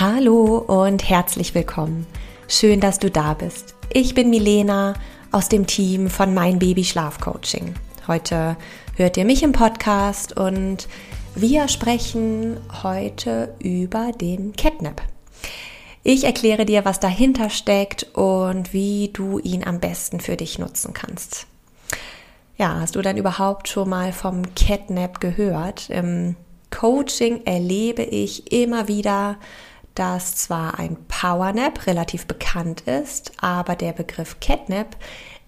Hallo und herzlich willkommen. Schön, dass du da bist. Ich bin Milena aus dem Team von Mein Baby Schlaf Coaching. Heute hört ihr mich im Podcast und wir sprechen heute über den Catnap. Ich erkläre dir, was dahinter steckt und wie du ihn am besten für dich nutzen kannst. Ja, hast du dann überhaupt schon mal vom Catnap gehört? Im Coaching erlebe ich immer wieder, dass zwar ein Powernap relativ bekannt ist, aber der Begriff Catnap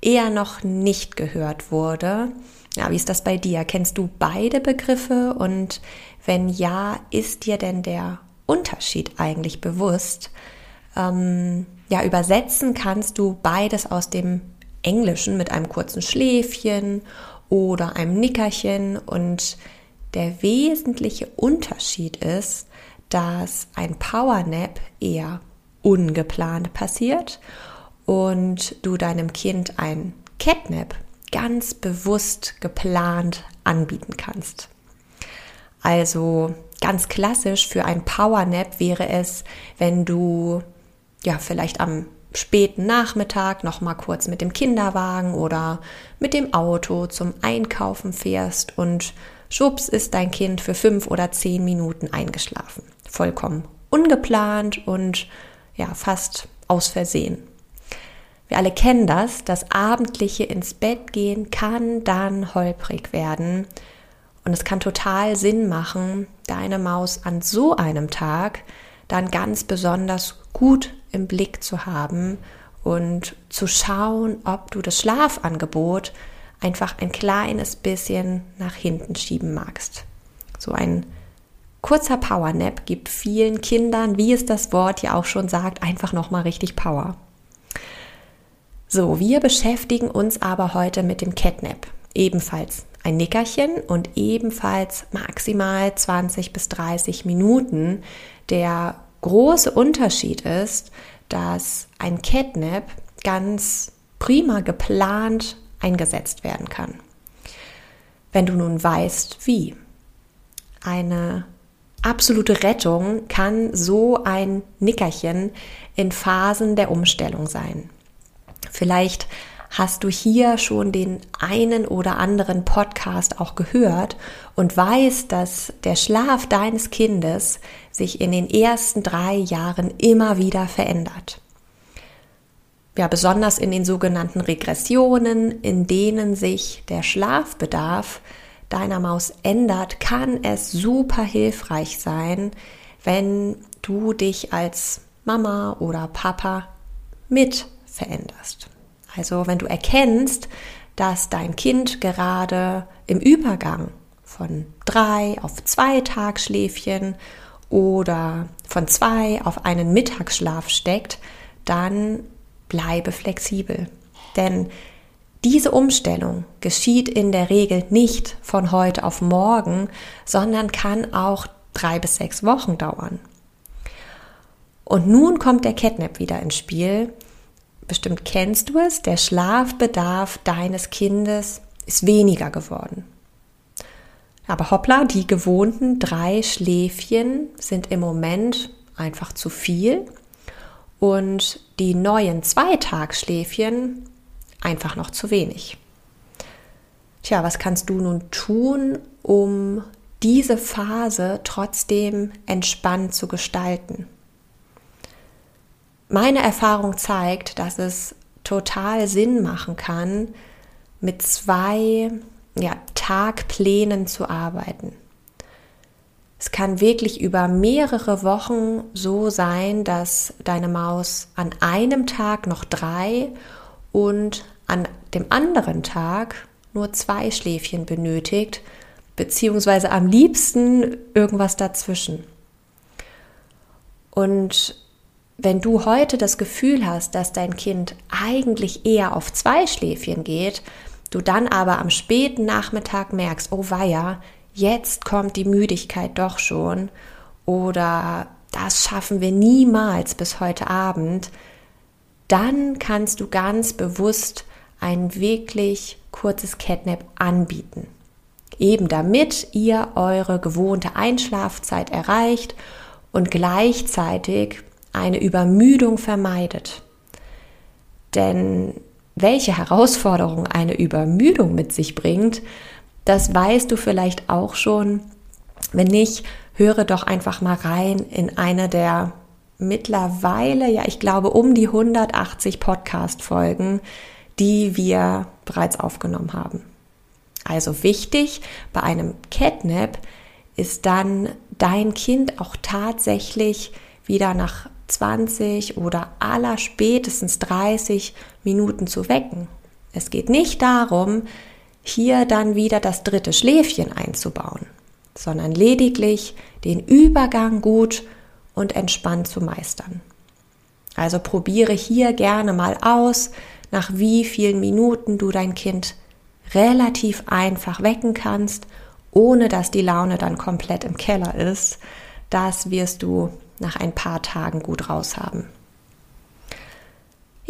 eher noch nicht gehört wurde. Ja, wie ist das bei dir? Kennst du beide Begriffe? Und wenn ja, ist dir denn der Unterschied eigentlich bewusst? Ähm, ja, übersetzen kannst du beides aus dem Englischen mit einem kurzen Schläfchen oder einem Nickerchen und der wesentliche Unterschied ist, dass ein Powernap eher ungeplant passiert und du deinem Kind ein Catnap ganz bewusst geplant anbieten kannst. Also ganz klassisch für ein Powernap wäre es, wenn du ja vielleicht am späten Nachmittag noch mal kurz mit dem Kinderwagen oder mit dem Auto zum Einkaufen fährst und schwupps ist dein Kind für fünf oder zehn Minuten eingeschlafen vollkommen ungeplant und ja, fast aus Versehen. Wir alle kennen das, das abendliche ins Bett gehen kann dann holprig werden und es kann total Sinn machen, deine Maus an so einem Tag dann ganz besonders gut im Blick zu haben und zu schauen, ob du das Schlafangebot einfach ein kleines bisschen nach hinten schieben magst. So ein kurzer Powernap gibt vielen Kindern, wie es das Wort ja auch schon sagt, einfach nochmal richtig Power. So, wir beschäftigen uns aber heute mit dem Catnap. Ebenfalls ein Nickerchen und ebenfalls maximal 20 bis 30 Minuten. Der große Unterschied ist, dass ein Catnap ganz prima geplant eingesetzt werden kann. Wenn du nun weißt, wie. Eine absolute Rettung kann so ein Nickerchen in Phasen der Umstellung sein. Vielleicht hast du hier schon den einen oder anderen Podcast auch gehört und weißt, dass der Schlaf deines Kindes sich in den ersten drei Jahren immer wieder verändert. Ja, besonders in den sogenannten Regressionen, in denen sich der Schlafbedarf deiner Maus ändert, kann es super hilfreich sein, wenn du dich als Mama oder Papa mit veränderst. Also wenn du erkennst, dass dein Kind gerade im Übergang von drei auf zwei Tagschläfchen oder von zwei auf einen Mittagsschlaf steckt, dann bleibe flexibel. Denn diese Umstellung geschieht in der Regel nicht von heute auf morgen, sondern kann auch drei bis sechs Wochen dauern. Und nun kommt der Catnap wieder ins Spiel. Bestimmt kennst du es, der Schlafbedarf deines Kindes ist weniger geworden. Aber hoppla, die gewohnten drei Schläfchen sind im Moment einfach zu viel und die neuen Zweitagsschläfchen einfach noch zu wenig. Tja, was kannst du nun tun, um diese Phase trotzdem entspannt zu gestalten? Meine Erfahrung zeigt, dass es total Sinn machen kann, mit zwei ja, Tagplänen zu arbeiten. Es kann wirklich über mehrere Wochen so sein, dass deine Maus an einem Tag noch drei und an dem anderen Tag nur zwei Schläfchen benötigt, beziehungsweise am liebsten irgendwas dazwischen. Und wenn du heute das Gefühl hast, dass dein Kind eigentlich eher auf zwei Schläfchen geht, du dann aber am späten Nachmittag merkst, oh weia, jetzt kommt die Müdigkeit doch schon oder das schaffen wir niemals bis heute Abend, dann kannst du ganz bewusst ein wirklich kurzes Catnap anbieten. Eben damit ihr eure gewohnte Einschlafzeit erreicht und gleichzeitig eine Übermüdung vermeidet. Denn welche Herausforderung eine Übermüdung mit sich bringt, das weißt du vielleicht auch schon. Wenn nicht, höre doch einfach mal rein in eine der mittlerweile, ja, ich glaube, um die 180 Podcast-Folgen, die wir bereits aufgenommen haben. Also wichtig bei einem Catnap ist dann dein Kind auch tatsächlich wieder nach 20 oder aller spätestens 30 Minuten zu wecken. Es geht nicht darum, hier dann wieder das dritte Schläfchen einzubauen, sondern lediglich den Übergang gut und entspannt zu meistern. Also probiere hier gerne mal aus, nach wie vielen Minuten du dein Kind relativ einfach wecken kannst, ohne dass die Laune dann komplett im Keller ist. Das wirst du nach ein paar Tagen gut raushaben.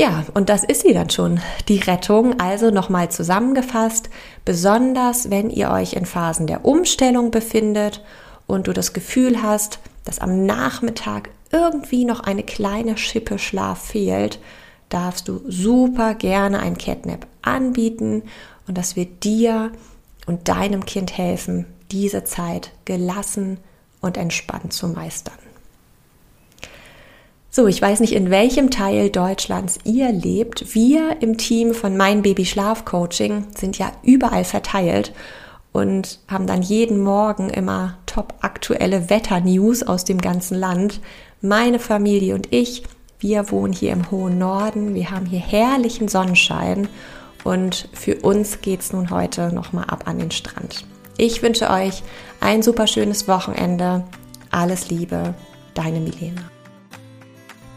Ja, und das ist sie dann schon, die Rettung. Also nochmal zusammengefasst, besonders wenn ihr euch in Phasen der Umstellung befindet und du das Gefühl hast, dass am Nachmittag irgendwie noch eine kleine Schippe Schlaf fehlt, darfst du super gerne ein Catnap anbieten und das wird dir und deinem Kind helfen, diese Zeit gelassen und entspannt zu meistern. So, ich weiß nicht, in welchem Teil Deutschlands ihr lebt. Wir im Team von Mein Baby Schlaf Coaching sind ja überall verteilt und haben dann jeden Morgen immer top aktuelle Wetternews aus dem ganzen Land. Meine Familie und ich, wir wohnen hier im hohen Norden. Wir haben hier herrlichen Sonnenschein und für uns geht's nun heute nochmal ab an den Strand. Ich wünsche euch ein super schönes Wochenende. Alles Liebe, deine Milena.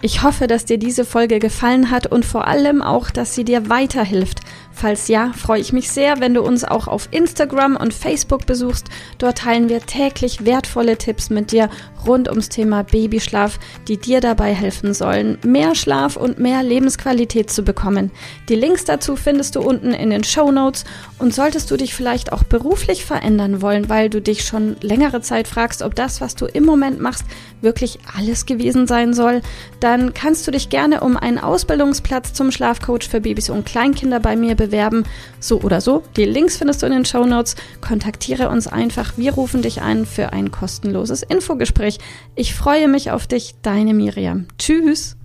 Ich hoffe, dass dir diese Folge gefallen hat und vor allem auch, dass sie dir weiterhilft. Falls ja, freue ich mich sehr, wenn du uns auch auf Instagram und Facebook besuchst. Dort teilen wir täglich wertvolle Tipps mit dir rund ums Thema Babyschlaf, die dir dabei helfen sollen, mehr Schlaf und mehr Lebensqualität zu bekommen. Die Links dazu findest du unten in den Show Notes und solltest du dich vielleicht auch beruflich verändern wollen, weil du dich schon längere Zeit fragst, ob das, was du im Moment machst, wirklich alles gewesen sein soll, dann kannst du dich gerne um einen Ausbildungsplatz zum Schlafcoach für Babys und Kleinkinder bei mir bewerben. So oder so. Die Links findest du in den Show Notes. Kontaktiere uns einfach. Wir rufen dich ein für ein kostenloses Infogespräch. Ich freue mich auf dich, deine Miriam. Tschüss.